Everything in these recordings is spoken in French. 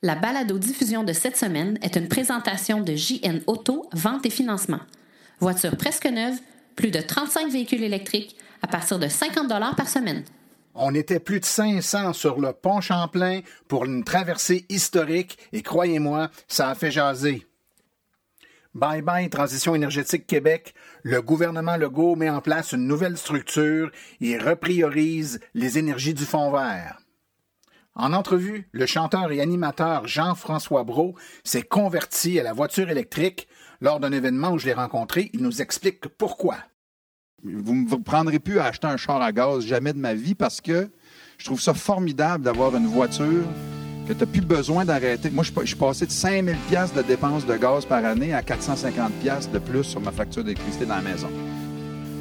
La balado-diffusion de cette semaine est une présentation de JN Auto, vente et financement. Voiture presque neuve, plus de 35 véhicules électriques à partir de 50 par semaine. On était plus de 500 sur le pont Champlain pour une traversée historique et croyez-moi, ça a fait jaser. Bye bye Transition énergétique Québec, le gouvernement Legault met en place une nouvelle structure et repriorise les énergies du fond vert. En entrevue, le chanteur et animateur Jean-François Brault s'est converti à la voiture électrique. Lors d'un événement où je l'ai rencontré, il nous explique pourquoi. Vous ne me prendrez plus à acheter un char à gaz jamais de ma vie parce que je trouve ça formidable d'avoir une voiture que tu n'as plus besoin d'arrêter. Moi, je, suis passé de 5000 pièces de dépenses de gaz par année à 450 pièces de plus sur ma facture d'électricité dans la maison.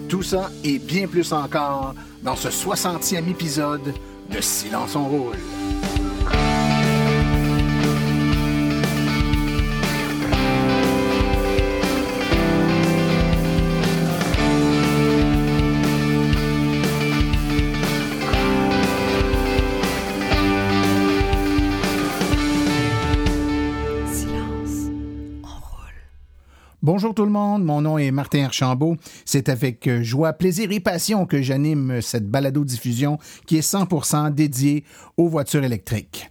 Tout ça et bien plus encore dans ce 60e épisode de Silence on roule. Bonjour tout le monde, mon nom est Martin Archambault. C'est avec euh, joie, plaisir et passion que j'anime cette balado-diffusion qui est 100% dédiée aux voitures électriques.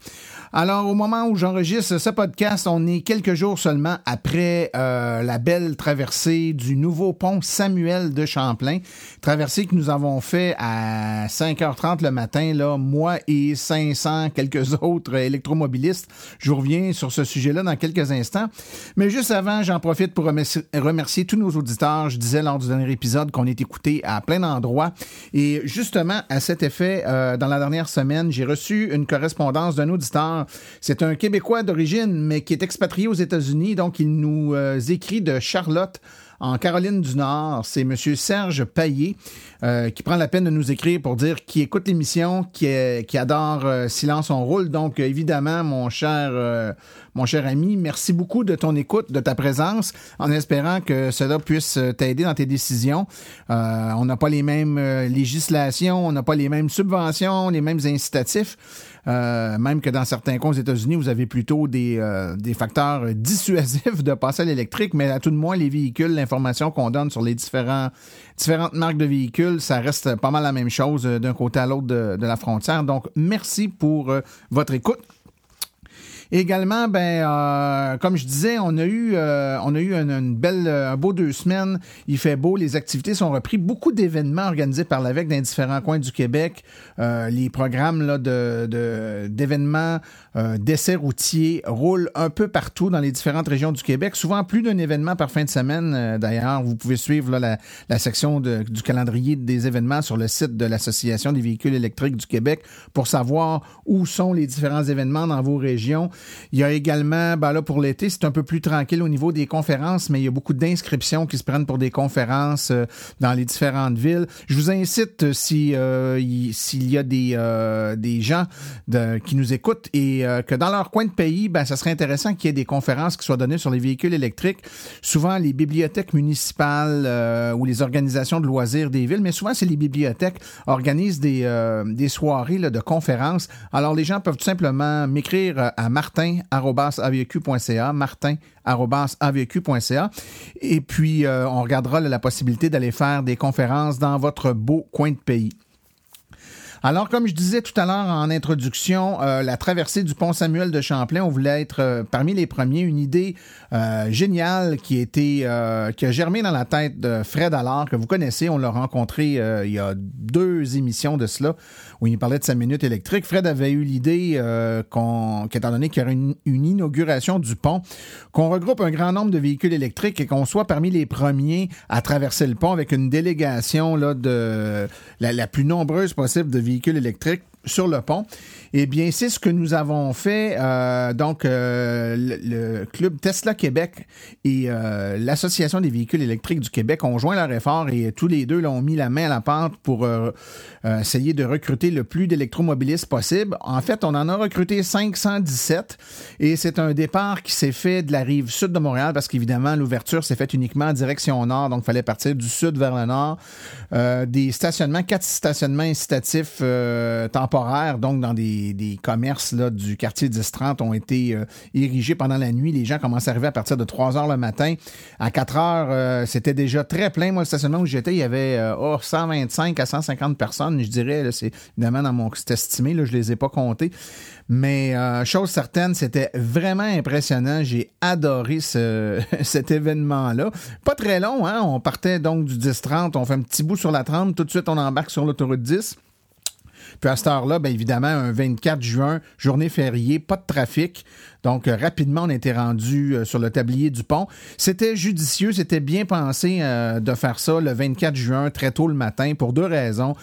Alors, au moment où j'enregistre ce podcast, on est quelques jours seulement après euh, la belle traversée du nouveau pont Samuel de Champlain. Traversée que nous avons fait à 5h30 le matin, là, moi et 500 quelques autres électromobilistes. Je vous reviens sur ce sujet-là dans quelques instants. Mais juste avant, j'en profite pour remercier, tous nos auditeurs. Je disais lors du dernier épisode qu'on est écouté à plein d'endroits. Et justement, à cet effet, euh, dans la dernière semaine, j'ai reçu une correspondance d'un auditeur c'est un Québécois d'origine, mais qui est expatrié aux États-Unis. Donc, il nous euh, écrit de Charlotte en Caroline du Nord. C'est M. Serge Paillé euh, qui prend la peine de nous écrire pour dire qu'il écoute l'émission, qui, qui adore euh, Silence on roule. Donc, évidemment, mon cher, mon cher ami, merci beaucoup de ton écoute, de ta présence, en espérant que cela puisse t'aider dans tes décisions. on n'a pas les mêmes législations, on n'a pas les mêmes subventions, les mêmes incitatifs. Euh, même que dans certains cas aux États-Unis, vous avez plutôt des, euh, des facteurs dissuasifs de passer à l'électrique, mais à tout de moins, les véhicules, l'information qu'on donne sur les différents, différentes marques de véhicules, ça reste pas mal la même chose euh, d'un côté à l'autre de, de, la frontière. Donc, merci pour votre écoute. Également, ben, euh, comme je disais, on a eu, euh, on a eu une, belle, un beau deux semaines. Il fait beau, les activités sont reprises. Beaucoup d'événements organisés par l'AVEC dans différents coins du Québec. Euh, les programmes là, de, d'événements, d'essais routiers roulent un peu partout dans les différentes régions du Québec. Souvent plus d'un événement par fin de semaine. D'ailleurs, vous pouvez suivre là, la, la section du calendrier des événements sur le site de l'Association des véhicules électriques du Québec pour savoir où sont les différents événements dans vos régions. Il y a également, ben là, pour l'été, c'est un peu plus tranquille au niveau des conférences, mais il y a beaucoup d'inscriptions qui se prennent pour des conférences euh, dans les différentes villes. Je vous incite, euh, si euh, s'il y a des, des gens qui nous écoutent et que dans leur coin de pays, ben, ça serait intéressant qu'il y ait des conférences qui soient données sur les véhicules électriques. Souvent, les bibliothèques municipales ou les organisations de loisirs des villes, mais souvent, c'est les bibliothèques organisent des, des soirées de conférences. Alors, les gens peuvent tout simplement m'écrire à Martin martin.avq.ca, martin.avq.ca. Et puis, euh, on regardera la possibilité d'aller faire des conférences dans votre beau coin de pays. Alors, comme je disais tout à l'heure en introduction, euh, la traversée du pont Samuel de Champlain, on voulait être euh, parmi les premiers. Une idée géniale qui, qui a germé dans la tête de Fred Allard, que vous connaissez. On l'a rencontré il y a deux émissions de cela, où il parlait de sa minute électrique. Fred avait eu l'idée qu'on, qu'étant donné qu'il y aurait une, inauguration du pont, qu'on regroupe un grand nombre de véhicules électriques et qu'on soit parmi les premiers à traverser le pont avec une délégation là, de la plus nombreuse possible de véhicules électriques sur le pont. Eh bien, c'est ce que nous avons fait. Euh, donc, euh, le, club Tesla Québec et euh, l'Association des véhicules électriques du Québec ont joint leur effort et tous les deux ont mis la main à la pente pour essayer de recruter le plus d'électromobilistes possible. En fait, on en a recruté 517 et c'est un départ qui s'est fait de la rive sud de Montréal parce qu'évidemment, l'ouverture s'est faite uniquement en direction nord, donc il fallait partir du sud vers le nord. des stationnements, quatre stationnements incitatifs temporaires donc dans des, des commerces là, du quartier 10-30, ont été euh, érigés pendant la nuit. Les gens commencent à arriver à partir de 3 heures le matin. À 4 heures, euh, c'était déjà très plein. Moi, le stationnement où j'étais, il y avait oh, 125 à 150 personnes, je dirais. C'est évidemment dans mon estimé, là, je les ai pas comptés. Mais chose certaine, c'était vraiment impressionnant. J'ai adoré ce, cet événement-là. Pas très long, hein? On partait donc du 10-30, on fait un petit bout sur la 30, tout de suite on embarque sur l'autoroute 10. Puis à cette heure-là, bien évidemment, un 24 juin, journée fériée, pas de trafic. Donc, euh, rapidement, on était rendu euh, sur le tablier du pont. C'était judicieux, c'était bien pensé euh, de faire ça le 24 juin, très tôt le matin, pour deux raisons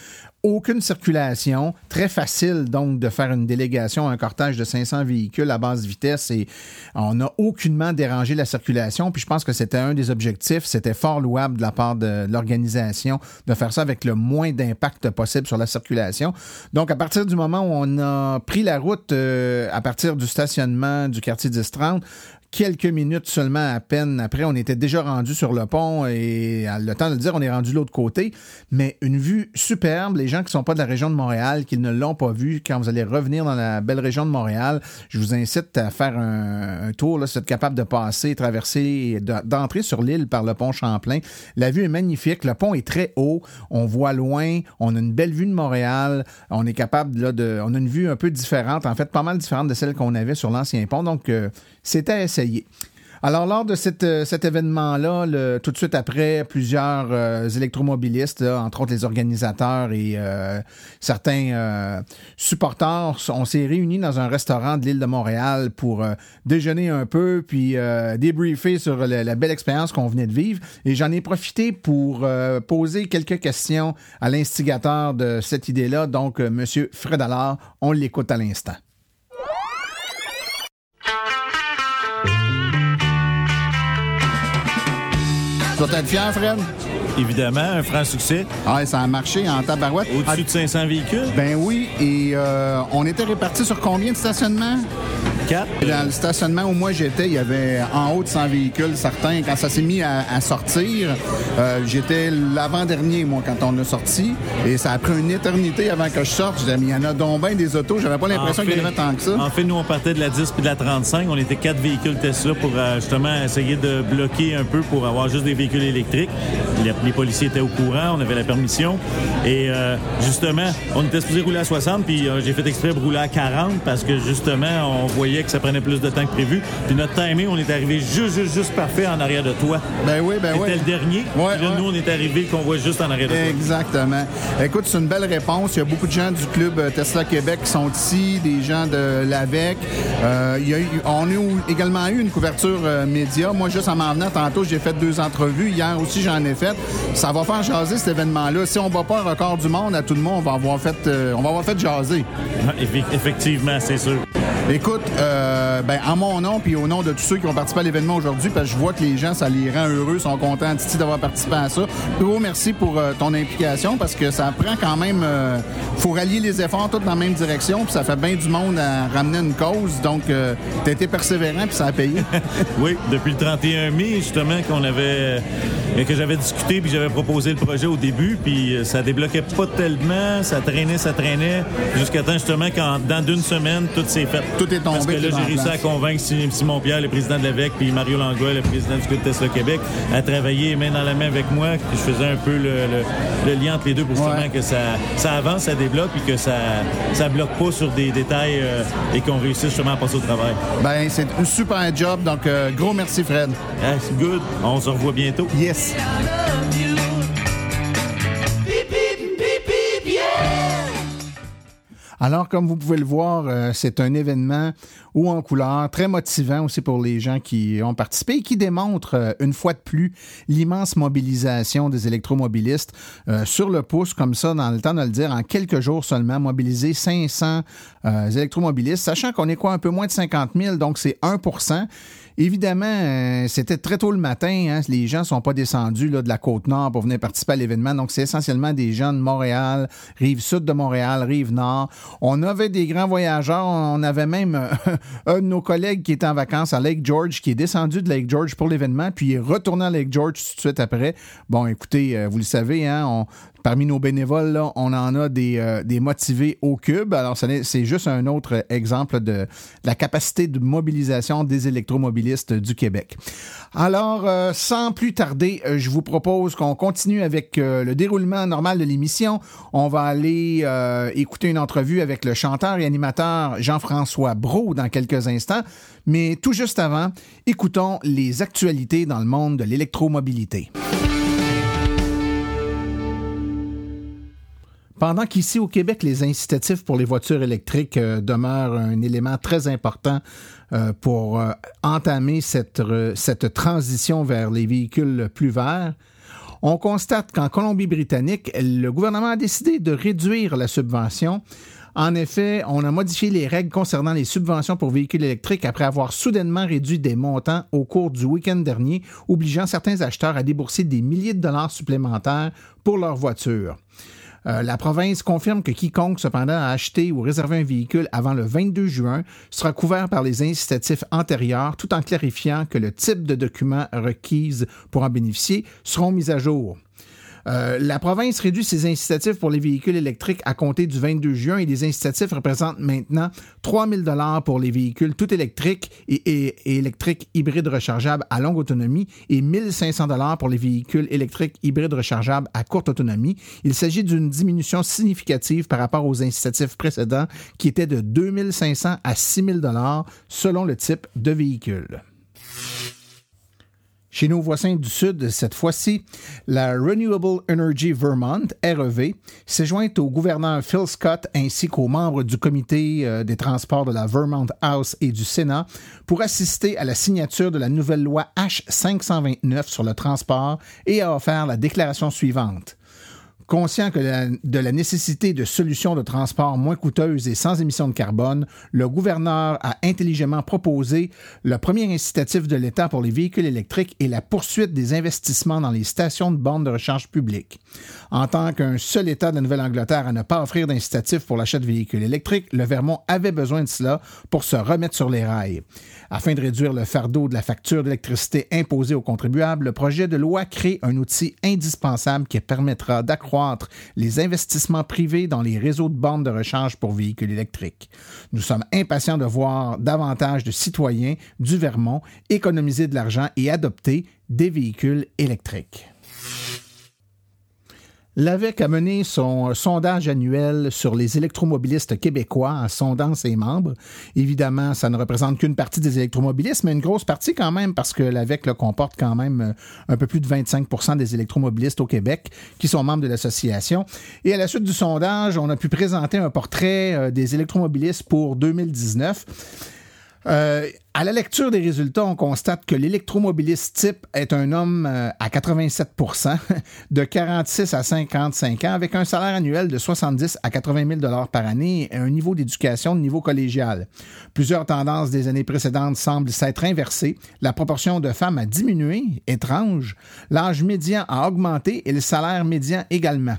aucune circulation, très facile donc de faire une délégation, un cortège de 500 véhicules à basse vitesse et on n'a aucunement dérangé la circulation. Puis je pense que c'était un des objectifs, c'était fort louable de la part de l'organisation de faire ça avec le moins d'impact possible sur la circulation. Donc à partir du moment où on a pris la route euh, à partir du stationnement du quartier 1030, quelques minutes seulement à peine après, on était déjà rendu sur le pont et le temps de le dire, on est rendu de l'autre côté. Mais une vue superbe. Les gens qui ne sont pas de la région de Montréal, qui ne l'ont pas vu, quand vous allez revenir dans la belle région de Montréal, je vous incite à faire un, tour, là, si vous êtes capable de passer, traverser, d'entrer sur l'île par le pont Champlain. La vue est magnifique. Le pont est très haut. On voit loin. On a une belle vue de Montréal. On est capable là, de. On a une vue un peu différente, en fait, pas mal différente de celle qu'on avait sur l'ancien pont. Donc, euh, c'était à essayer. Alors, lors de euh, cet événement-là, tout de suite après, plusieurs euh, électromobilistes, entre autres les organisateurs et euh, certains supporters, on s'est réunis dans un restaurant de l'île de Montréal pour déjeuner un peu, puis débriefer sur la, belle expérience qu'on venait de vivre. Et j'en ai profité pour poser quelques questions à l'instigateur de cette idée-là, donc M. Fred Allard. On l'écoute à l'instant. Tu vas être fier, Fred? Évidemment, un franc succès. Ah, ça a marché en tabarouette. Au-dessus de 500 véhicules? Ben oui, et euh, on était répartis sur combien de stationnements? Quatre. Dans le stationnement où moi j'étais, il y avait en haut de 100 véhicules certains. Quand ça s'est mis à, sortir, euh, j'étais l'avant-dernier, moi, quand on a sorti. Et ça a pris une éternité avant que je sorte. Je disais, mais il y en a donc bien des autos. J'avais pas l'impression qu'il y en avait tant que ça. En fait, nous, on partait de la 10 puis de la 35. On était quatre véhicules Tesla pour euh, justement essayer de bloquer un peu pour avoir juste des véhicules électriques. Les, policiers étaient au courant, on avait la permission. Et euh, justement, on était supposé rouler à 60, puis j'ai fait exprès de rouler à 40 parce que justement, on voyait que ça prenait plus de temps que prévu. Puis notre timing, on est arrivé juste, juste, juste parfait en arrière de toi. Ben oui, ben oui. C'était le dernier. Ouais, là, nous, on est arrivé qu'on voit juste en arrière de toi. Exactement. Écoute, c'est une belle réponse. Il y a beaucoup de gens du club euh, Tesla Québec qui sont ici, des gens de l'AVEC. Euh, il y a on a également eu une couverture euh, média. Moi, juste en m'en venant tantôt, j'ai fait deux entrevues. Hier aussi, j'en ai fait. Ça va faire jaser cet événement-là. Si on ne bat pas un record du monde à tout le monde, on va avoir fait, on va avoir fait jaser. Effectivement, c'est sûr. Écoute, euh, ben, en mon nom puis au nom de tous ceux qui ont participé à l'événement aujourd'hui, parce que je vois que les gens, ça les rend heureux, sont contents, Titi, d'avoir participé à ça. Gros merci pour euh, ton implication parce que ça prend quand même. Euh, faut rallier les efforts tous dans la même direction, puis ça fait bien du monde à ramener une cause. Donc, euh, tu été persévérant puis ça a payé. oui, depuis le 31 mai, justement, qu'on avait que j'avais discuté puis j'avais proposé le projet au début, puis ça débloquait pas tellement, ça traînait, ça traînait, jusqu'à temps justement qu'en dans d'une semaine, tout s'est fait tout est tombé. Parce que là, j'ai réussi à convaincre Simon Pierre, le président de l'EVEC, puis Mario Langlois, le président du Club Tesla Québec, à travailler main dans la main avec moi. je faisais un peu le, lien entre les deux pour justement que ça, ça avance, ça débloque, puis que ça ça bloque pas sur des détails euh, et qu'on réussisse justement à passer au travail. Ben, c'est un super job. Donc, euh, gros merci, Fred. c'est good. On se revoit bientôt. Yes. Alors, comme vous pouvez le voir, euh, c'est un événement haut en couleur, très motivant aussi pour les gens qui ont participé et qui démontre euh, une fois de plus l'immense mobilisation des électromobilistes euh, sur le pouce, comme ça, dans le temps de le dire, en quelques jours seulement, mobiliser 500 électromobilistes, sachant qu'on est quoi, un peu moins de 50 000, donc c'est 1 Évidemment, euh, c'était très tôt le matin. Hein. Les gens ne sont pas descendus là, de la côte nord pour venir participer à l'événement. Donc, c'est essentiellement des gens de Montréal, rive sud de Montréal, rive nord. On avait des grands voyageurs. On avait même euh, un de nos collègues qui était en vacances à Lake George, qui est descendu de Lake George pour l'événement, puis est retourné à Lake George tout de suite après. Bon, écoutez, euh, vous le savez, hein, on, Parmi nos bénévoles, on en a des, des motivés au cube. Alors, c'est juste un autre exemple de la capacité de mobilisation des électromobilistes du Québec. Alors, sans plus tarder, je vous propose qu'on continue avec le déroulement normal de l'émission. On va aller écouter une entrevue avec le chanteur et animateur Jean-François Brault dans quelques instants. Mais tout juste avant, écoutons les actualités dans le monde de l'électromobilité. Pendant qu'ici au Québec, les incitatifs pour les voitures électriques euh, demeurent un élément très important euh, pour euh, entamer cette, cette transition vers les véhicules plus verts, on constate qu'en Colombie-Britannique, le gouvernement a décidé de réduire la subvention en effet, on a modifié les règles concernant les subventions pour véhicules électriques après avoir soudainement réduit des montants au cours du week-end dernier, obligeant certains acheteurs à débourser des milliers de dollars supplémentaires pour leur voiture. Euh, la province confirme que quiconque, cependant, a acheté ou réservé un véhicule avant le 22 juin sera couvert par les incitatifs antérieurs, tout en clarifiant que le type de documents requis pour en bénéficier seront mis à jour. Euh, la province réduit ses incitatifs pour les véhicules électriques à compter du 22 juin et les incitatifs représentent maintenant 3 000 pour les véhicules tout électriques et, électriques hybrides rechargeables à longue autonomie et 1 500 pour les véhicules électriques hybrides rechargeables à courte autonomie. Il s'agit d'une diminution significative par rapport aux incitatifs précédents qui étaient de 2 500 à 6 000 selon le type de véhicule. Chez nos voisins du Sud, cette fois-ci, la Renewable Energy Vermont, REV, s'est jointe au gouverneur Phil Scott ainsi qu'aux membres du comité euh, des transports de la Vermont House et du Sénat pour assister à la signature de la nouvelle loi H529 sur le transport et a offert la déclaration suivante. Conscient de la nécessité de solutions de transport moins coûteuses et sans émissions de carbone, le gouverneur a intelligemment proposé le premier incitatif de l'État pour les véhicules électriques et la poursuite des investissements dans les stations de bornes de recharge publiques. En tant qu'un seul État de Nouvelle-Angleterre à ne pas offrir d'incitatif pour l'achat de véhicules électriques, le Vermont avait besoin de cela pour se remettre sur les rails. Afin de réduire le fardeau de la facture d'électricité imposée aux contribuables, le projet de loi crée un outil indispensable qui permettra d'accroître les investissements privés dans les réseaux de bornes de recharge pour véhicules électriques. Nous sommes impatients de voir davantage de citoyens du Vermont économiser de l'argent et adopter des véhicules électriques. L'AVEC a mené son sondage annuel sur les électromobilistes québécois en sondant ses membres. Évidemment, ça ne représente qu'une partie des électromobilistes, mais une grosse partie quand même, parce que l'AVEC comporte quand même euh, un peu plus de 25% des électromobilistes au Québec qui sont membres de l'association. Et à la suite du sondage, on a pu présenter un portrait euh, des électromobilistes pour 2019. Euh, à la lecture des résultats, on constate que l'électromobiliste type est un homme euh, à 87% de 46 à 55 ans, avec un salaire annuel de 70 à 80 000 par année et un niveau d'éducation de niveau collégial. Plusieurs tendances des années précédentes semblent s'être inversées. La proportion de femmes a diminué, étrange. L'âge médian a augmenté et le salaire médian également.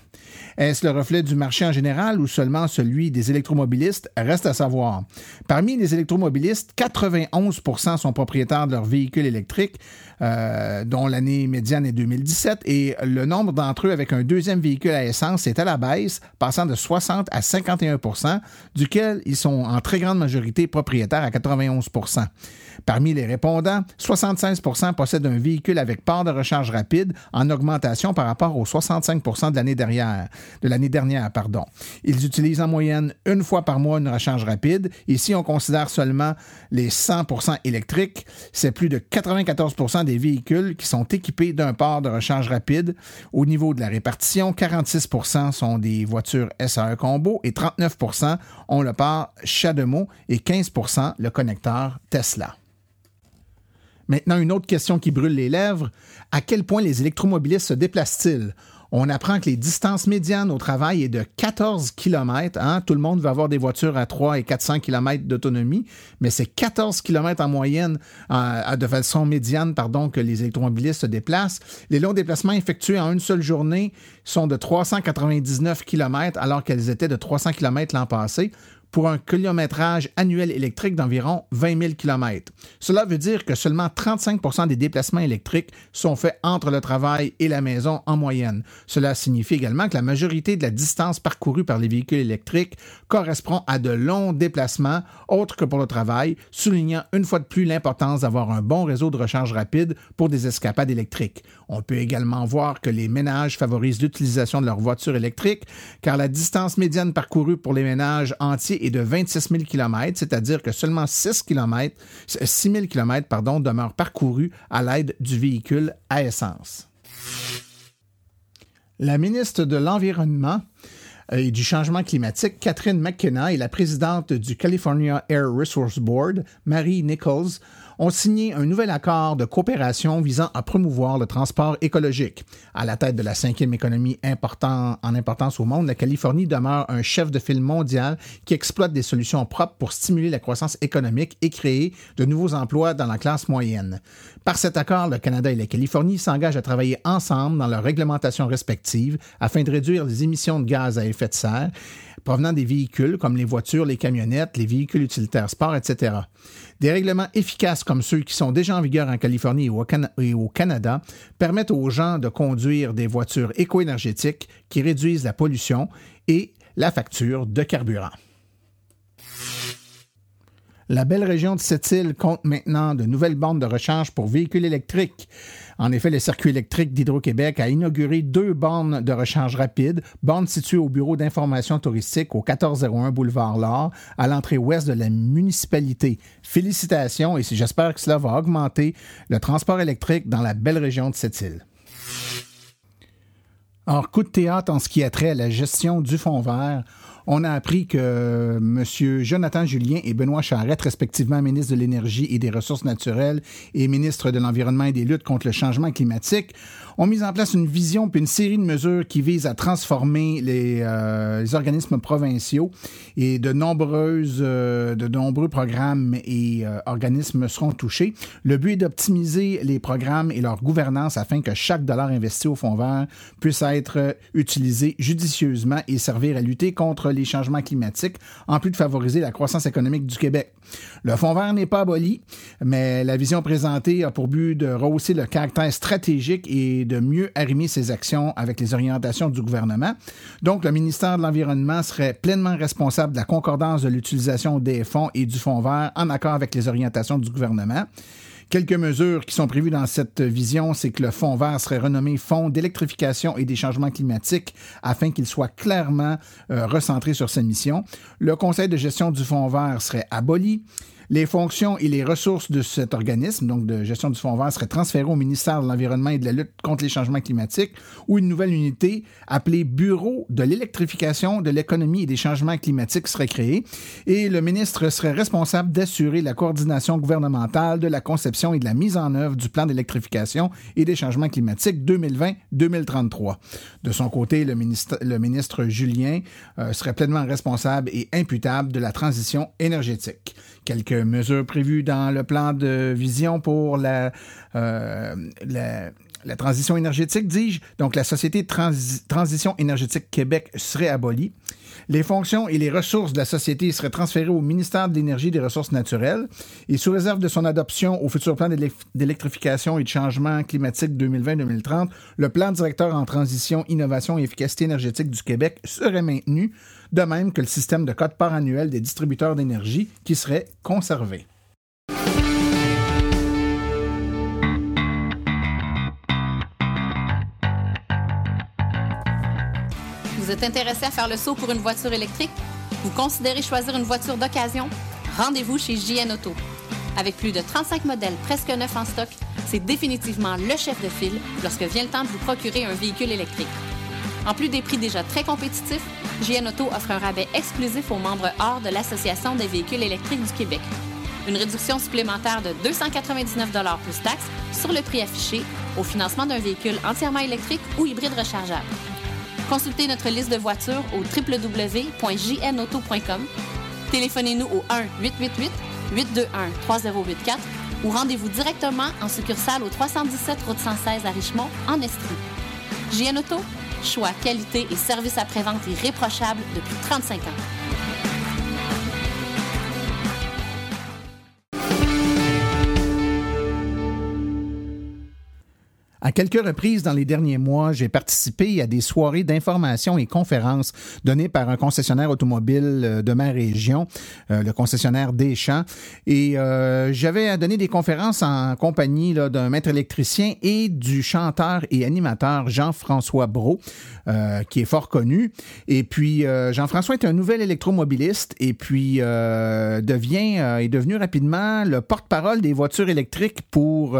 Est-ce le reflet du marché en général ou seulement celui des électromobilistes? Reste à savoir. Parmi les électromobilistes, 91 sont propriétaires de leur véhicule électrique, euh, dont l'année médiane est 2017, et le nombre d'entre eux avec un deuxième véhicule à essence est à la baisse, passant de 60 à 51% duquel ils sont en très grande majorité propriétaires à 91 Parmi les répondants, 76% possèdent un véhicule avec port de recharge rapide, en augmentation par rapport aux 65% de l'année dernière. De l'année dernière pardon. Ils utilisent en moyenne une fois par mois une recharge rapide. Et si on considère seulement les 100% électriques, c'est plus de 94% des véhicules qui sont équipés d'un port de recharge rapide. Au niveau de la répartition, 46% sont des voitures SAE Combo et 39% ont le port CHAdeMO et 15% le connecteur Tesla. Maintenant, une autre question qui brûle les lèvres. À quel point les électromobilistes se déplacent-ils? On apprend que les distances médianes au travail est de 14 km. Hein? Tout le monde va avoir des voitures à 3 et 400 km d'autonomie, mais c'est 14 km en moyenne euh, de façon médiane pardon, que les électromobilistes se déplacent. Les longs déplacements effectués en une seule journée sont de 399 km alors qu'elles étaient de 300 km l'an passé. Pour un kilométrage annuel électrique d'environ 20 000 km. Cela veut dire que seulement 35 des déplacements électriques sont faits entre le travail et la maison en moyenne. Cela signifie également que la majorité de la distance parcourue par les véhicules électriques correspond à de longs déplacements autres que pour le travail, soulignant une fois de plus l'importance d'avoir un bon réseau de recharge rapide pour des escapades électriques. On peut également voir que les ménages favorisent l'utilisation de leur voiture électrique car la distance médiane parcourue pour les ménages entiers de 26 000 km, c'est-à-dire que seulement 6 km, 6 000 km pardon, demeurent parcourus à l'aide du véhicule à essence. La ministre de l'Environnement euh, et du changement climatique, Catherine McKenna, et la présidente du California Air Resource Board, Marie Nichols, ont signé un nouvel accord de coopération visant à promouvoir le transport écologique. À la tête de la cinquième économie en importance au monde, la Californie demeure un chef de file mondial qui exploite des solutions propres pour stimuler la croissance économique et créer de nouveaux emplois dans la classe moyenne. Par cet accord, le Canada et la Californie s'engagent à travailler ensemble dans leurs réglementations respectives afin de réduire les émissions de gaz à effet de serre provenant des véhicules comme les voitures, les camionnettes, les véhicules utilitaires sport, etc. Des règlements efficaces comme ceux qui sont déjà en vigueur en Californie et au, Canada permettent aux gens de conduire des voitures éco-énergétiques qui réduisent la pollution et la facture de carburant. La belle région de Sept-Îles compte maintenant de nouvelles bandes de recharge pour véhicules électriques. En effet, le circuit électrique d'Hydro-Québec a inauguré deux bornes de recharge rapide, bornes situées au bureau d'information touristique au 1401 boulevard Laure, à l'entrée ouest de la municipalité. Félicitations et j'espère que cela va augmenter le transport électrique dans la belle région de Sept-Îles. Alors, coup de théâtre en ce qui a trait à la gestion du fonds vert on a appris que M. Jonathan Julien et Benoît Charette, respectivement ministre de l'Énergie et des Ressources naturelles et ministre de l'Environnement et des luttes contre le changement climatique, ont mis en place une vision puis une série de mesures qui visent à transformer les, euh, organismes provinciaux et de nombreuses euh, de nombreux programmes et euh, organismes seront touchés. Le but est d'optimiser les programmes et leur gouvernance afin que chaque dollar investi au fonds vert puisse être utilisé judicieusement et servir à lutter contre les changements climatiques, en plus de favoriser la croissance économique du Québec. Le fonds vert n'est pas aboli, mais la vision présentée a pour but de rehausser le caractère stratégique et de mieux arrimer ses actions avec les orientations du gouvernement. Donc, le ministère de l'Environnement serait pleinement responsable de la concordance de l'utilisation des fonds et du fonds vert en accord avec les orientations du gouvernement. Quelques mesures qui sont prévues dans cette vision, c'est que le Fonds vert serait renommé Fonds d'électrification et des changements climatiques afin qu'il soit clairement euh, recentré sur sa mission. Le Conseil de gestion du Fonds vert serait aboli. Les fonctions et les ressources de cet organisme, donc de gestion du fonds vert, seraient transférées au ministère de l'Environnement et de la lutte contre les changements climatiques, où une nouvelle unité appelée Bureau de l'électrification, de l'économie et des changements climatiques serait créée. Et le ministre serait responsable d'assurer la coordination gouvernementale de la conception et de la mise en œuvre du plan d'électrification et des changements climatiques 2020-2033. De son côté, le ministre, Julien euh, serait pleinement responsable et imputable de la transition énergétique quelques mesures prévues dans le plan de vision pour la, euh, la, transition énergétique, dis-je. Donc, la Société Transition énergétique Québec serait abolie. Les fonctions et les ressources de la société seraient transférées au ministère de l'Énergie et des Ressources naturelles et sous réserve de son adoption au futur plan d'électrification et de changement climatique 2020-2030, le plan directeur en transition, innovation et efficacité énergétique du Québec serait maintenu, de même que le système de code part annuel des distributeurs d'énergie qui serait conservé. Vous êtes intéressé à faire le saut pour une voiture électrique? Vous considérez choisir une voiture d'occasion? Rendez-vous chez JN Auto. Avec plus de 35 modèles presque neufs en stock, c'est définitivement le chef de file lorsque vient le temps de vous procurer un véhicule électrique. En plus des prix déjà très compétitifs, JN Auto offre un rabais exclusif aux membres hors de l'Association des véhicules électriques du Québec. Une réduction supplémentaire de 299 plus taxes sur le prix affiché au financement d'un véhicule entièrement électrique ou hybride rechargeable. Consultez notre liste de voitures au www.jnauto.com. Téléphonez-nous au 1-888-821-3084 ou rendez-vous directement en succursale au 317 Route 116 à Richmond, en Estrie. JN Auto, choix, qualité et service après-vente irréprochable depuis 35 ans. À quelques reprises dans les derniers mois, j'ai participé à des soirées d'information et conférences données par un concessionnaire automobile euh, de ma région, euh, le concessionnaire Deschamps. Et euh, j'avais donné des conférences en compagnie d'un maître électricien et du chanteur et animateur Jean-François Brault, qui est fort connu. Et puis, Jean-François est un nouvel électromobiliste et puis devient, est devenu rapidement le porte-parole des voitures électriques pour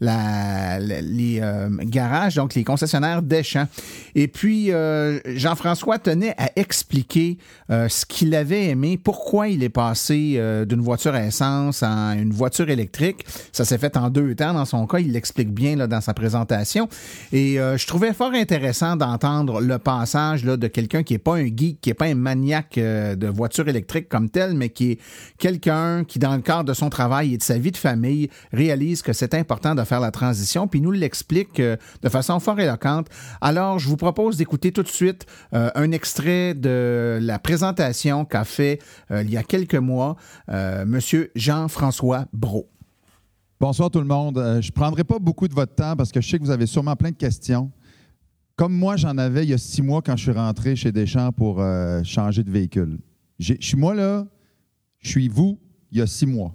les euh, donc les concessionnaires Deschamps. Et puis, euh, Jean-François tenait à expliquer euh, ce qu'il avait aimé, pourquoi il est passé d'une voiture à essence à une voiture électrique. Ça s'est fait en deux temps dans son cas. Il l'explique bien là, dans sa présentation. Et je trouvais fort intéressant d'entendre le passage là, de quelqu'un qui n'est pas un geek, qui n'est pas un maniaque de voiture électrique comme tel, mais qui est quelqu'un qui, dans le cadre de son travail et de sa vie de famille, réalise que c'est important de faire la transition, puis nous l'explique euh, de façon fort éloquente. Alors, je vous propose d'écouter tout de suite euh, un extrait de la présentation qu'a fait euh, il y a quelques mois Monsieur Jean-François Brault. Bonsoir tout le monde. je ne prendrai pas beaucoup de votre temps parce que je sais que vous avez sûrement plein de questions. Comme moi, j'en avais il y a six mois quand je suis rentré chez Deschamps pour changer de véhicule. Je suis moi là, je suis vous il y a six mois.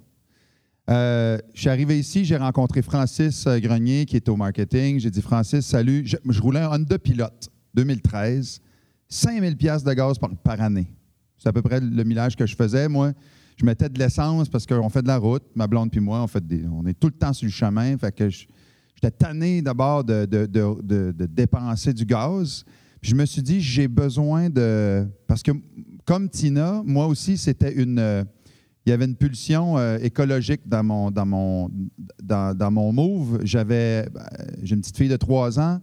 Euh, je suis arrivé ici, j'ai rencontré Francis euh, Grenier qui est au marketing. J'ai dit Francis, salut. Je, roulais un Honda Pilote 2013, 5000 pièces de gaz par, année. C'est à peu près le millage que je faisais. Moi, je mettais de l'essence parce qu'on fait de la route. Ma blonde puis moi, on, fait on est tout le temps sur le chemin. Fait que j'étais tanné d'abord de, de, dépenser du gaz. Puis je me suis dit, j'ai besoin de. Parce que, comme Tina, moi aussi, c'était une il y avait une pulsion euh, écologique dans mon, dans mon, dans, mon move. J'avais, ben, j'ai une petite fille de trois ans.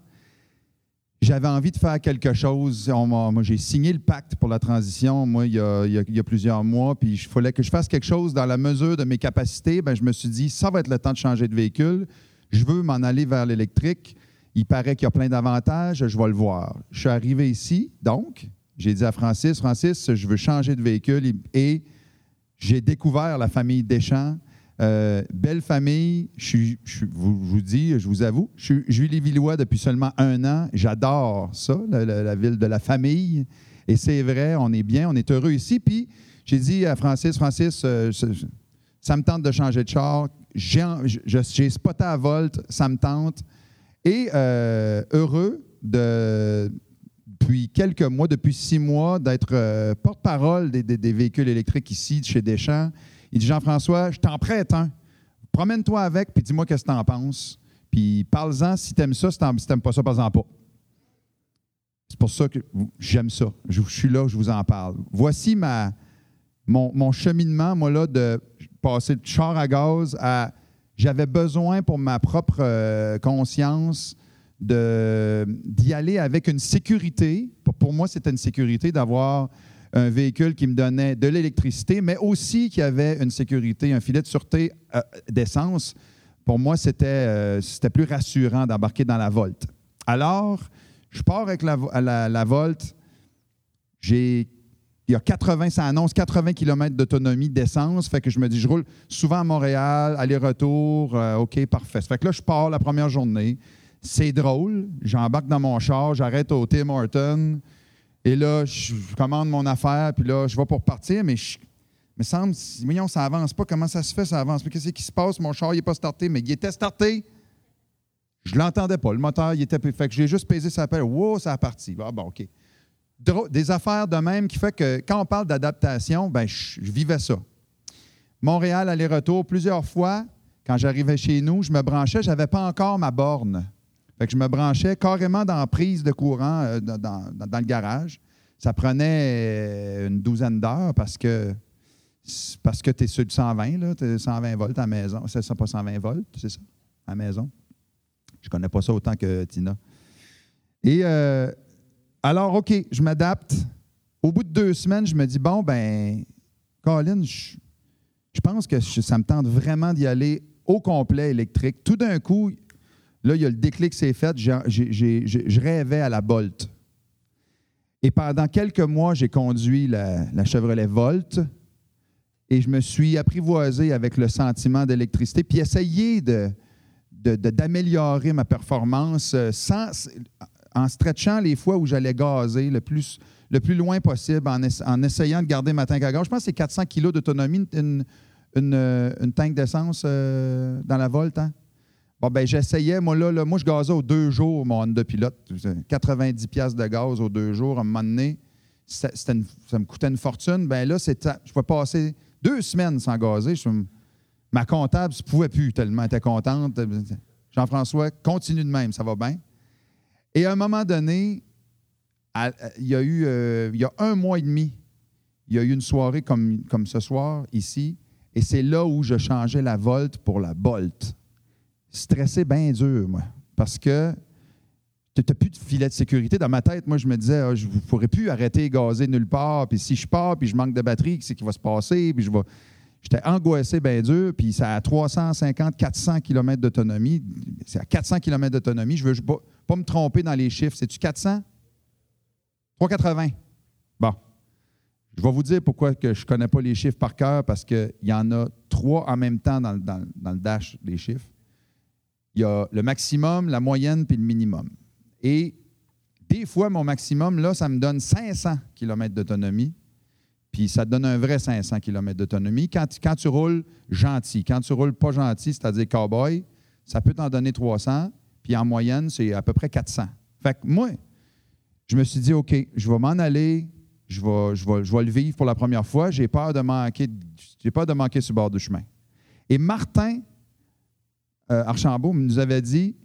J'avais envie de faire quelque chose. moi, j'ai signé le pacte pour la transition, moi, il y a, plusieurs mois, puis il fallait que je fasse quelque chose dans la mesure de mes capacités. Ben, je me suis dit, ça va être le temps de changer de véhicule. Je veux m'en aller vers l'électrique. Il paraît qu'il y a plein d'avantages, je vais le voir. Je suis arrivé ici, donc, j'ai dit à Francis, Francis, je veux changer de véhicule et j'ai découvert la famille Deschamps. Euh, belle famille. Je, vous, vous, dis, je vous avoue, je suis Julie-Villois depuis seulement un an. J'adore ça, la, ville de la famille. Et c'est vrai, on est bien, on est heureux ici. Puis j'ai dit à Francis, Francis, euh, ça me tente de changer de char. J'ai spoté à Volt, ça me tente. Et euh, heureux de, depuis quelques mois, depuis six mois, d'être euh, porte-parole des, véhicules électriques ici, chez Deschamps. Il dit Jean-François, je t'en prête un. Promène-toi avec, puis dis-moi qu'est-ce que tu en penses. Puis parle-en si tu aimes ça, si tu n'aimes pas ça, parle-en pas. C'est pour ça que j'aime ça. Je, suis là, je vous en parle. Voici ma, mon, cheminement, moi, là, de passer de char à gaz à. J'avais besoin pour ma propre euh, conscience d'y aller avec une sécurité. Pour, moi, c'était une sécurité d'avoir un véhicule qui me donnait de l'électricité, mais aussi qui avait une sécurité, un filet de sûreté euh, d'essence. Pour moi, euh, c'était plus rassurant d'embarquer dans la Volt. Alors, je pars avec la, la, Volt. J'ai il y a 80, ça annonce 80 km d'autonomie d'essence. Fait que je me dis, je roule souvent à Montréal, aller-retour. Euh, OK, parfait. Fait que là, je pars la première journée. C'est drôle. J'embarque dans mon char, j'arrête au Tim Horton. Et là, je commande mon affaire, puis là, je vais pour partir, mais je, me semble, voyons, ça avance pas. Comment ça se fait, ça avance? Mais qu'est-ce qui se passe? Mon char, il n'est pas starté, mais il était starté. Je l'entendais pas. Le moteur, il était. Fait que j'ai juste pesé sa pelle. Wow, ça a parti. Ah, bon, OK. Des affaires de même qui fait que quand on parle d'adaptation, ben, je, je vivais ça. Montréal, aller-retour, plusieurs fois, quand j'arrivais chez nous, je me branchais, je n'avais pas encore ma borne. Fait que je me branchais carrément dans la prise de courant euh, dans, le garage. Ça prenait euh, une douzaine d'heures parce que parce que tu es sur le 120, là, es 120 volts à maison. C'est pas 120 volts, c'est ça, à maison. Je connais pas ça autant que Tina. Et euh, alors, OK, je m'adapte. Au bout de deux semaines, je me dis, bon, ben, Colin, je, je pense que ça me tente vraiment d'y aller au complet électrique. Tout d'un coup, Là, il y a le déclic qui s'est fait. je rêvais à la Bolt. Et pendant quelques mois, j'ai conduit la, Chevrolet Volt et je me suis apprivoisé avec le sentiment d'électricité, puis essayé de, d'améliorer ma performance euh, sans, en stretchant les fois où j'allais gazer le plus, le plus loin possible, en, en essayant de garder ma tank à gaz. Je pense que c'est 400 kg d'autonomie, une, une, euh, une tank d'essence euh, dans la Volt. Hein? Bon, ben j'essayais, moi, là, moi, je gazais aux deux jours, mon Honda Pilote. 90 pièces de gaz aux deux jours. À un moment donné, ça, me coûtait une fortune. Ben là, je pouvais passer deux semaines sans gazer. Ma comptable ne pouvait plus tellement elle était contente. Jean-François, continue de même, ça va bien. Et à un moment donné, il y a eu, euh, il y a un mois et demi, il y a eu une soirée comme, comme ce soir, ici, et c'est là où je changeais la Volt pour la Bolt. Stressé bien dur, moi, parce que tu n'as plus de filet de sécurité. Dans ma tête, moi, je me disais, ah, je ne pourrais plus arrêter gazer nulle part, puis si je pars, puis je manque de batterie, qu'est-ce qui va se passer, puis je vais... J'étais angoissé bien dur, puis ça a 350, 400 km d'autonomie. C'est à 400 km d'autonomie. Je veux pas, me tromper dans les chiffres. C'est-tu 400? 380. Bon. Je vais vous dire pourquoi que je ne connais pas les chiffres par cœur, parce qu'il y en a trois en même temps dans le dash des chiffres. Il y a le maximum, la moyenne, puis le minimum. Et des fois, mon maximum, là, ça me donne 500 km d'autonomie puis ça te donne un vrai 500 km d'autonomie. Quand, tu- roules gentil, quand tu roules pas gentil, c'est-à-dire cowboy, ça peut t'en donner 300, puis en moyenne, c'est à peu près 400. Fait que moi, je me suis dit, OK, je vais m'en aller, je vais, je, vais, je vais le vivre pour la première fois, j'ai peur de manquer, j'ai peur de manquer sur bord du chemin. Et Martin euh, Archambault nous avait dit,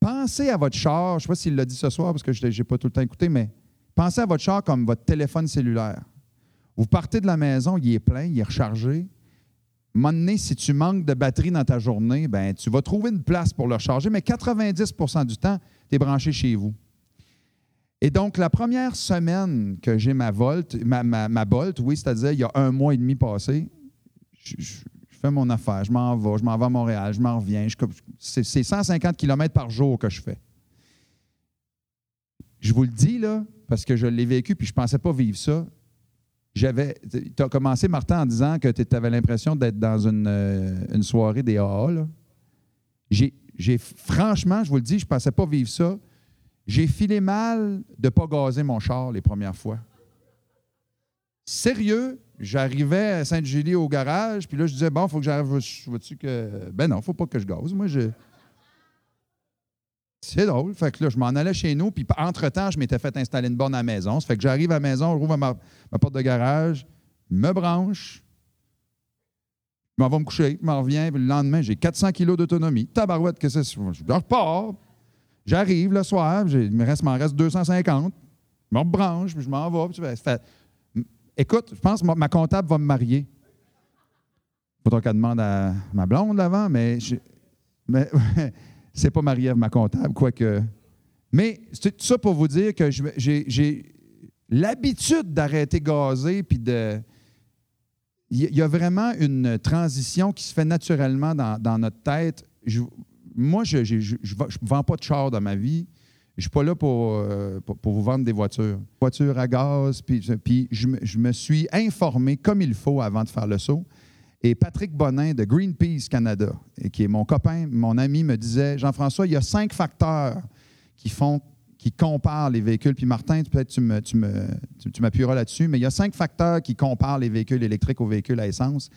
pensez à votre char, je ne sais pas s'il l'a dit ce soir parce que je n'ai pas tout le temps écouté, mais pensez à votre char comme votre téléphone cellulaire. Vous partez de la maison, il est plein, il est rechargé. À si tu manques de batterie dans ta journée, ben, tu vas trouver une place pour le recharger, mais 90% du temps, tu es branché chez vous. Et donc, la première semaine que j'ai ma Volt, ma, Bolt, oui, c'est-à-dire il y a un mois et demi passé, je- je fais mon affaire, je m'en vais, je m'en vais à Montréal, je m'en reviens. c'est c'est 150 km par jour que je fais. Je vous le dis, là, parce que je l'ai vécu puis je ne pensais pas vivre ça. J'avais. Tu as commencé, Martin, en disant que tu avais l'impression d'être dans une, euh, une soirée des AA. j'ai- franchement, je vous le dis, je ne pensais pas vivre ça. J'ai filé mal de ne pas gazer mon char les premières fois. Sérieux, j'arrivais à Sainte-Julie au garage, puis là, je disais, bon, faut que j'arrive. Vois-tu que. Ben non, faut pas que je gaze. Moi, je. C'est drôle. Fait que là, je m'en allais chez nous, puis entre-temps, je m'étais fait installer une borne à la maison. Ça fait que j'arrive à la maison, je rouvre ma, porte de garage, me branche, je m'en vais me coucher, je m'en reviens, puis le lendemain, j'ai 400 kilos d'autonomie. Tabarouette, que c'est? Je repars. J'arrive le soir, il me reste, m'en reste 250. Je me rebranche, puis je m'en vais. fait- Écoute, je pense que ma, comptable va me marier. Faudra qu'elle demande à ma blonde avant, mais, mais c'est pas Marie-Ève, ma comptable, quoique. Mais c'est tout ça pour vous dire que j'ai l'habitude d'arrêter gazer, puis de. Il y- a vraiment une transition qui se fait naturellement dans, notre tête. Moi, je ne vends pas de char dans ma vie. Je ne suis pas là pour, euh, pour, pour vous vendre des voitures. Voitures à gaz, puis, puis je, je me suis informé comme il faut avant de faire le saut. Et Patrick Bonin de Greenpeace Canada, qui est mon copain, mon ami, me disait Jean-François, il y a cinq facteurs qui font qui comparent les véhicules. Puis Martin, peut-être tu me, tu me- tu- tu m'appuieras là-dessus, mais il y a cinq facteurs qui comparent les véhicules électriques aux véhicules à essence.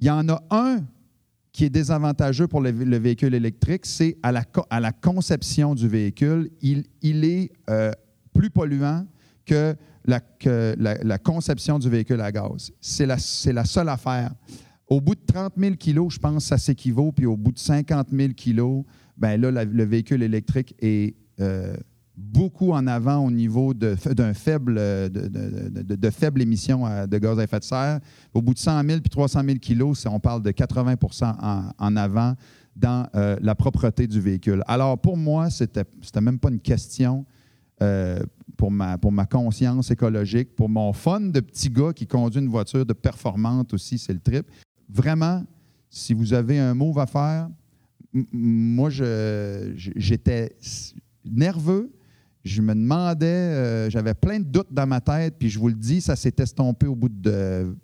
Il y en a un qui est désavantageux pour le, le véhicule électrique, c'est à la, conception du véhicule. Il, est euh, plus polluant que la, conception du véhicule à gaz. C'est la, seule affaire. Au bout de 30 000 kilos, je pense que ça s'équivaut, puis au bout de 50 000 kilos, ben là, le véhicule électrique est euh, beaucoup en avant au niveau d'un faible, euh, de, de, faible émission euh, de gaz à effet de serre. Au bout de 100 000 puis 300 000 kilos, on parle de 80 en, en avant dans euh, la propreté du véhicule. Alors, pour moi, c'était même pas une question pour, ma, pour ma conscience écologique, pour mon fun de petit gars qui conduit une voiture de performante aussi, c'est le trip. Vraiment, si vous avez un move à faire, moi, j'étais nerveux. Je me demandais, euh, j'avais plein de doutes dans ma tête, puis je vous le dis, ça s'est estompé au bout de,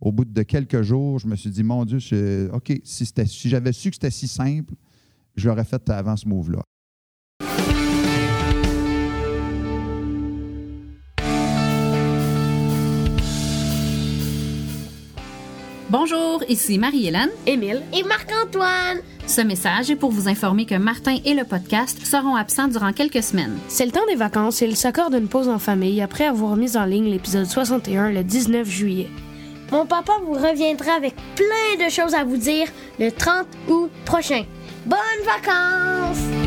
au bout de quelques jours. Je me suis dit, mon Dieu, c'est- OK, si, c'était- si j'avais su que c'était si simple, je l'aurais fait avant ce move-là. Bonjour, ici Marie-Hélène, Émile et Marc-Antoine. Ce message est pour vous informer que Martin et le podcast seront absents durant quelques semaines. C'est le temps des vacances et ils s'accordent une pause en famille après avoir mis en ligne l'épisode 61 le 19 juillet. Mon papa vous reviendra avec plein de choses à vous dire le 30 août prochain. Bonnes vacances!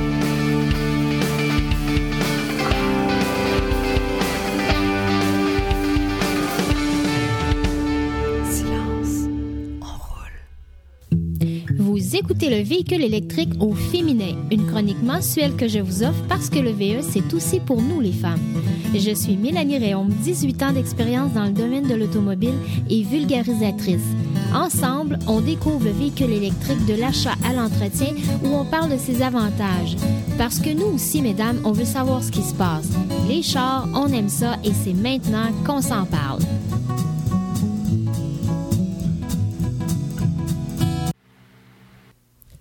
Vous écoutez le véhicule électrique au féminin, une chronique mensuelle que je vous offre parce que le VE, c'est aussi pour nous les femmes. Je suis Mélanie Réaume, 18 ans d'expérience dans le domaine de l'automobile et vulgarisatrice. Ensemble, on découvre le véhicule électrique de l'achat à l'entretien où on parle de ses avantages. Parce que nous aussi, mesdames, on veut savoir ce qui se passe. Les chars, on aime ça et c'est maintenant qu'on s'en parle.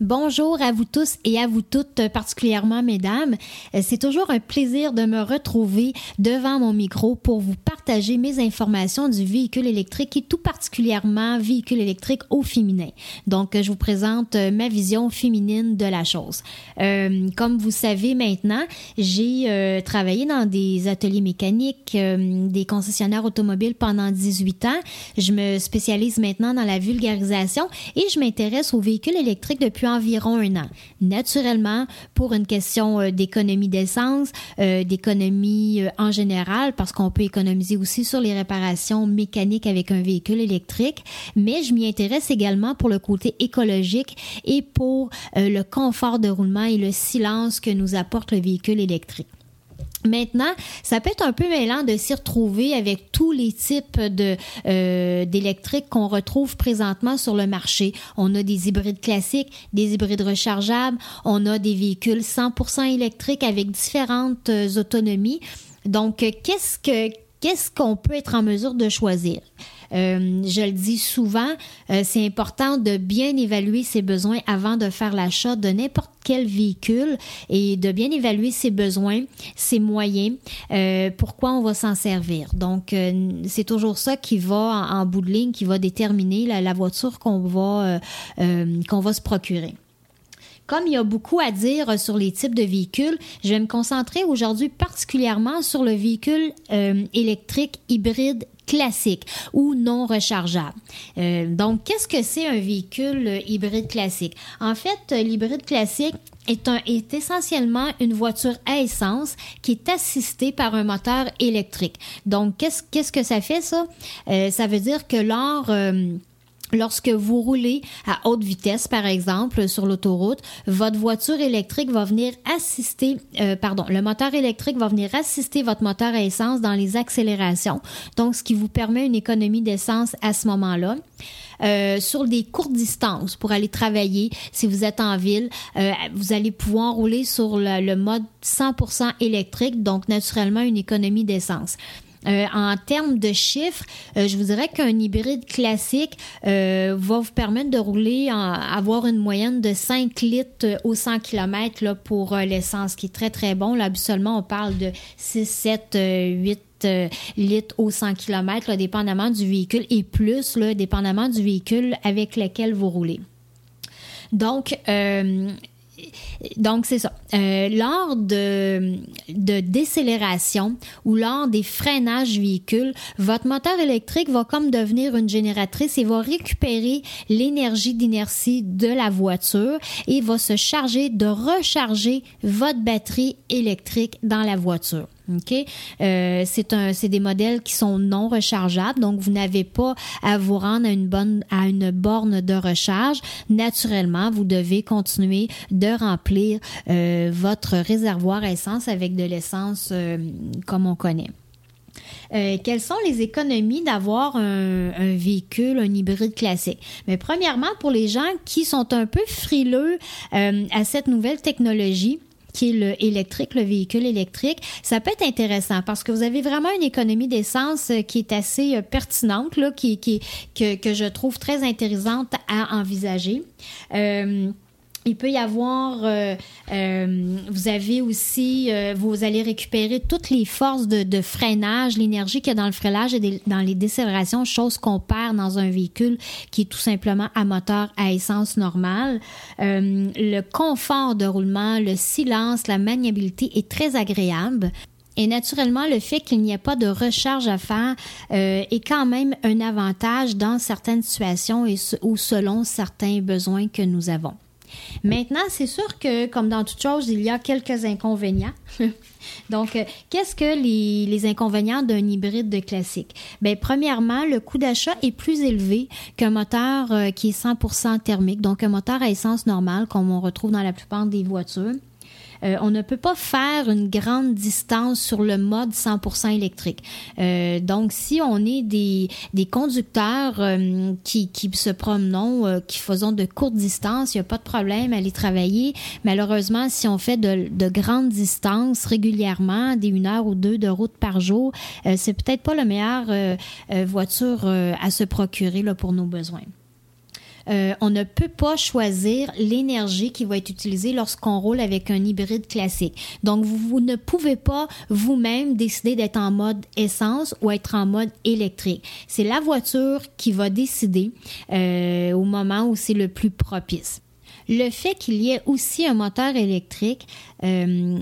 Bonjour à vous tous et à vous toutes, particulièrement mesdames. Euh, c'est toujours un plaisir de me retrouver devant mon micro pour vous partager mes informations du véhicule électrique et tout particulièrement véhicule électrique au féminin. Donc, je vous présente euh, ma vision féminine de la chose. Euh, comme vous savez maintenant, j'ai travaillé dans des ateliers mécaniques, des concessionnaires automobiles pendant 18 ans. Je me spécialise maintenant dans la vulgarisation et je m'intéresse aux véhicules électriques depuis environ un an. Naturellement, pour une question euh, d'économie d'essence, euh, d'économie euh, en général, parce qu'on peut économiser aussi sur les réparations mécaniques avec un véhicule électrique, mais je m'y intéresse également pour le côté écologique et pour le confort de roulement et le silence que nous apporte le véhicule électrique. Maintenant, ça peut être un peu mêlant de s'y retrouver avec tous les types de euh, d'électriques qu'on retrouve présentement sur le marché. On a des hybrides classiques, des hybrides rechargeables, on a des véhicules 100% électriques avec différentes euh, autonomies. Donc, qu'est-ce que qu'est-ce qu'on peut être en mesure de choisir? Euh, je le dis souvent, euh, c'est important de bien évaluer ses besoins avant de faire l'achat de n'importe quel véhicule et de bien évaluer ses besoins, ses moyens, euh, pourquoi on va s'en servir. Donc, c'est toujours ça qui va en, bout de ligne, qui va déterminer la, voiture qu'on va, qu'on va se procurer. Comme il y a beaucoup à dire sur les types de véhicules, je vais me concentrer aujourd'hui particulièrement sur le véhicule électrique hybride classique ou non rechargeable. Euh, donc, qu'est-ce que c'est un véhicule hybride classique? En fait, l'hybride classique est, un, est essentiellement une voiture à essence qui est assistée par un moteur électrique. Donc, qu'est-ce, qu'est-ce que ça fait, ça? Euh, ça veut dire que lors... Euh, Lorsque vous roulez à haute vitesse, par exemple, sur l'autoroute, votre voiture électrique va venir assister, euh, pardon, le moteur électrique va venir assister votre moteur à essence dans les accélérations, donc ce qui vous permet une économie d'essence à ce moment-là. Euh, sur des courtes distances pour aller travailler. Si vous êtes en ville, euh, vous allez pouvoir rouler sur le, le mode 100% électrique, donc naturellement une économie d'essence. Euh, en termes de chiffres, euh, je vous dirais qu'un hybride classique euh, va vous permettre de rouler, en, avoir une moyenne de 5 litres au 100 km là, pour l'essence, qui est très, très bon. Là, habituellement, on parle de 6, 7, 8 litres au 100 km, là, dépendamment du véhicule, et plus, là, dépendamment du véhicule avec lequel vous roulez. Donc, donc, c'est ça. Euh, lors de, de décélération ou lors des freinages véhicules, votre moteur électrique va comme devenir une génératrice et va récupérer l'énergie d'inertie de la voiture et va se charger de recharger votre batterie électrique dans la voiture. OK? Euh, c'est des modèles qui sont non rechargeables, donc vous n'avez pas à vous rendre à une bonne, à une borne de recharge. Naturellement, vous devez continuer de remplir euh, votre réservoir essence avec de l'essence euh, comme on connaît. Euh, quelles sont les économies d'avoir un, véhicule, un hybride classique? Mais premièrement, pour les gens qui sont un peu frileux à cette nouvelle technologie, qui est le électrique, le véhicule électrique, ça peut être intéressant parce que vous avez vraiment une économie d'essence euh, qui est assez euh, pertinente, là, qui, qui, que, que je trouve très intéressante à envisager. Euh, il peut y avoir, euh, euh, vous avez aussi, euh, vous allez récupérer toutes les forces de, de freinage, l'énergie qu'il y a dans le freinage et dans les décélérations, chose qu'on perd dans un véhicule qui est tout simplement à moteur à essence normale. Euh, le confort de roulement, le silence, la maniabilité est très agréable. Et naturellement, le fait qu'il n'y ait pas de recharge à faire euh, est quand même un avantage dans certaines situations et ou selon certains besoins que nous avons. Maintenant, c'est sûr que, comme dans toute chose, il y a quelques inconvénients. Donc, euh, qu'est-ce que les, inconvénients d'un hybride de classique? Bien, premièrement, le coût d'achat est plus élevé qu'un moteur euh, qui est 100% thermique, donc un moteur à essence normale, comme on retrouve dans la plupart des voitures. Euh, on ne peut pas faire une grande distance sur le mode 100% électrique. Euh, donc, si on est des, des conducteurs euh, qui, qui se promenons, euh, qui faisons de courtes distances, il n'y a pas de problème à aller travailler. Malheureusement, si on fait de, de grandes distances régulièrement, des une heure ou deux de route par jour, euh, c'est peut-être pas la meilleure euh, voiture à se procurer là, pour nos besoins. Euh, on ne peut pas choisir l'énergie qui va être utilisée lorsqu'on roule avec un hybride classique. Donc, vous, ne pouvez pas vous-même décider d'être en mode essence ou être en mode électrique. C'est la voiture qui va décider euh, au moment où c'est le plus propice. Le fait qu'il y ait aussi un moteur électrique euh,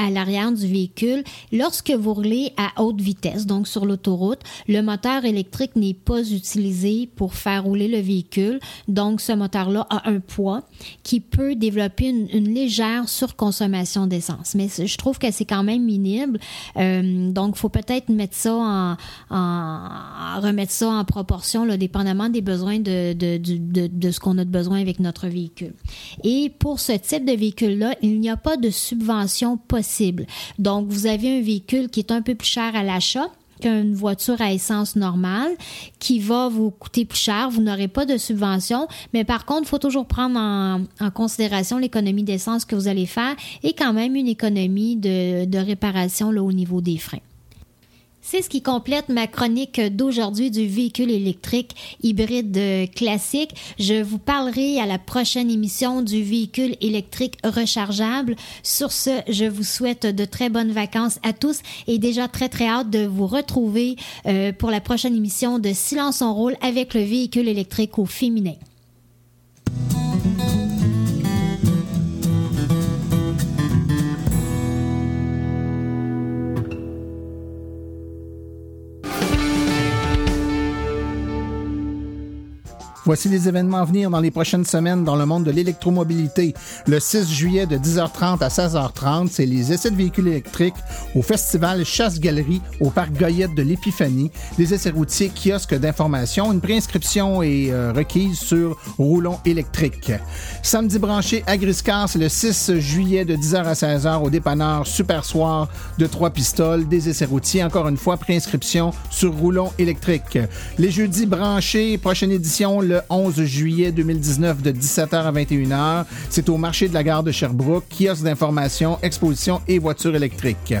à l'arrière du véhicule, lorsque vous roulez à haute vitesse, donc sur l'autoroute, le moteur électrique n'est pas utilisé pour faire rouler le véhicule. Donc, ce moteur-là a un poids qui peut développer une, légère surconsommation d'essence. Mais je trouve que c'est quand même minime. Euh, donc, faut peut-être mettre ça en, en, remettre ça en proportion, là, dépendamment des besoins de, de, de, de ce qu'on a de besoin avec notre véhicule. Et pour ce type de véhicule-là, il n'y a pas de subvention possible. Donc, vous avez un véhicule qui est un peu plus cher à l'achat qu'une voiture à essence normale qui va vous coûter plus cher. Vous n'aurez pas de subvention, mais par contre, il faut toujours prendre en, considération l'économie d'essence que vous allez faire et quand même une économie de, de réparation là, au niveau des freins. C'est ce qui complète ma chronique d'aujourd'hui du véhicule électrique hybride euh, classique. Je vous parlerai à la prochaine émission du véhicule électrique rechargeable. Sur ce, je vous souhaite de très bonnes vacances à tous et déjà très très hâte de vous retrouver euh, pour la prochaine émission de Silence en rôle avec le véhicule électrique au féminin. Voici les événements à venir dans les prochaines semaines dans le monde de l'électromobilité. Le 6 juillet de 10h30 à 16h30, c'est les essais de véhicules électriques au festival Chasse-Galerie au parc Goyette de l'Épiphanie. Les essais routiers, kiosques d'information. Une préinscription est euh, requise sur Roulon électrique. Samedi branché à Griscar, c'est le 6 juillet de 10h à 16h au dépanneur Super Soir de Trois Pistoles. Des essais routiers, encore une fois, préinscription sur Roulon électrique. Les jeudis branchés, prochaine édition, le 11 juillet 2019 de 17h à 21h. C'est au marché de la gare de Sherbrooke, kiosque d'information, exposition et voitures électriques.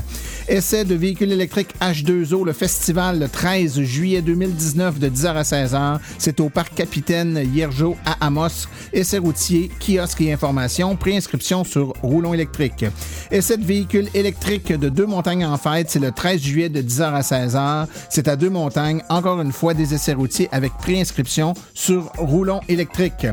Essai de véhicules électriques H2O, le festival le 13 juillet 2019 de 10h à 16h. C'est au parc Capitaine Hiergeau à Amos. Essai routier, kiosque et information, préinscription sur Roulon électrique. Essai de véhicules électriques de Deux Montagnes en fête, c'est le 13 juillet de 10h à 16h. C'est à Deux Montagnes, encore une fois des essais routiers avec préinscription sur Roulon électrique.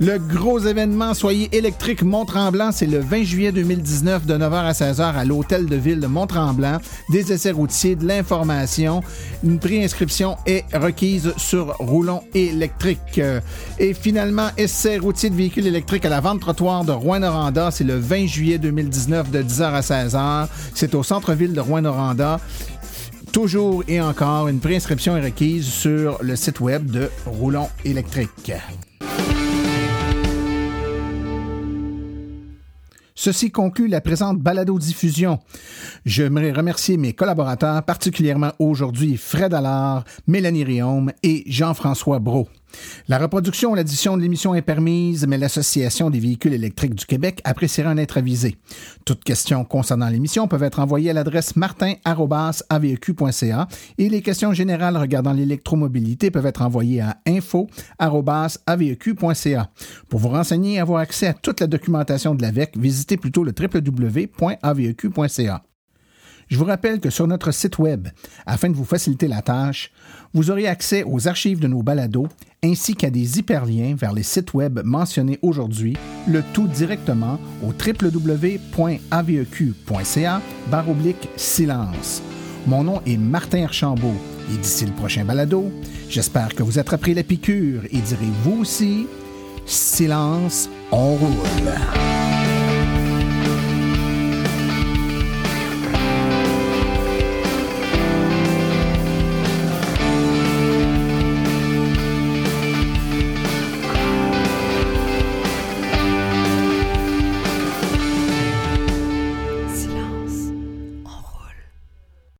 Le gros événement Soyez électrique Mont-Tremblant, c'est le 20 juillet 2019 de 9h à 16h à l'hôtel de ville de Mont-Tremblant. Des essais routiers, de l'information. Une préinscription est requise sur Roulon électrique. Et finalement, essai routier de véhicules électriques à la vente trottoir de Rouen-Noranda, c'est le 20 juillet 2019 de 10h à 16h. C'est au centre-ville de Rouen-Noranda. Toujours et encore, une préinscription est requise sur le site web de Roulon électrique. Ceci conclut la présente balado-diffusion. J'aimerais remercier mes collaborateurs, particulièrement aujourd'hui Fred Allard, Mélanie Riaume et Jean-François Brault. La reproduction ou l'addition de l'émission est permise, mais l'Association des véhicules électriques du Québec apprécierait un être avisé. Toutes questions concernant l'émission peuvent être envoyées à l'adresse martin.aveq.ca et les questions générales regardant l'électromobilité peuvent être envoyées à info.aveq.ca. Pour vous renseigner et avoir accès à toute la documentation de l'AVEC, visitez plutôt le www.aveq.ca. Je vous rappelle que sur notre site Web, afin de vous faciliter la tâche, vous aurez accès aux archives de nos balados ainsi qu'à des hyperliens vers les sites Web mentionnés aujourd'hui, le tout directement au www.aveq.ca silence. Mon nom est Martin Archambault et d'ici le prochain balado, j'espère que vous attraperez la piqûre et direz vous aussi silence, on roule.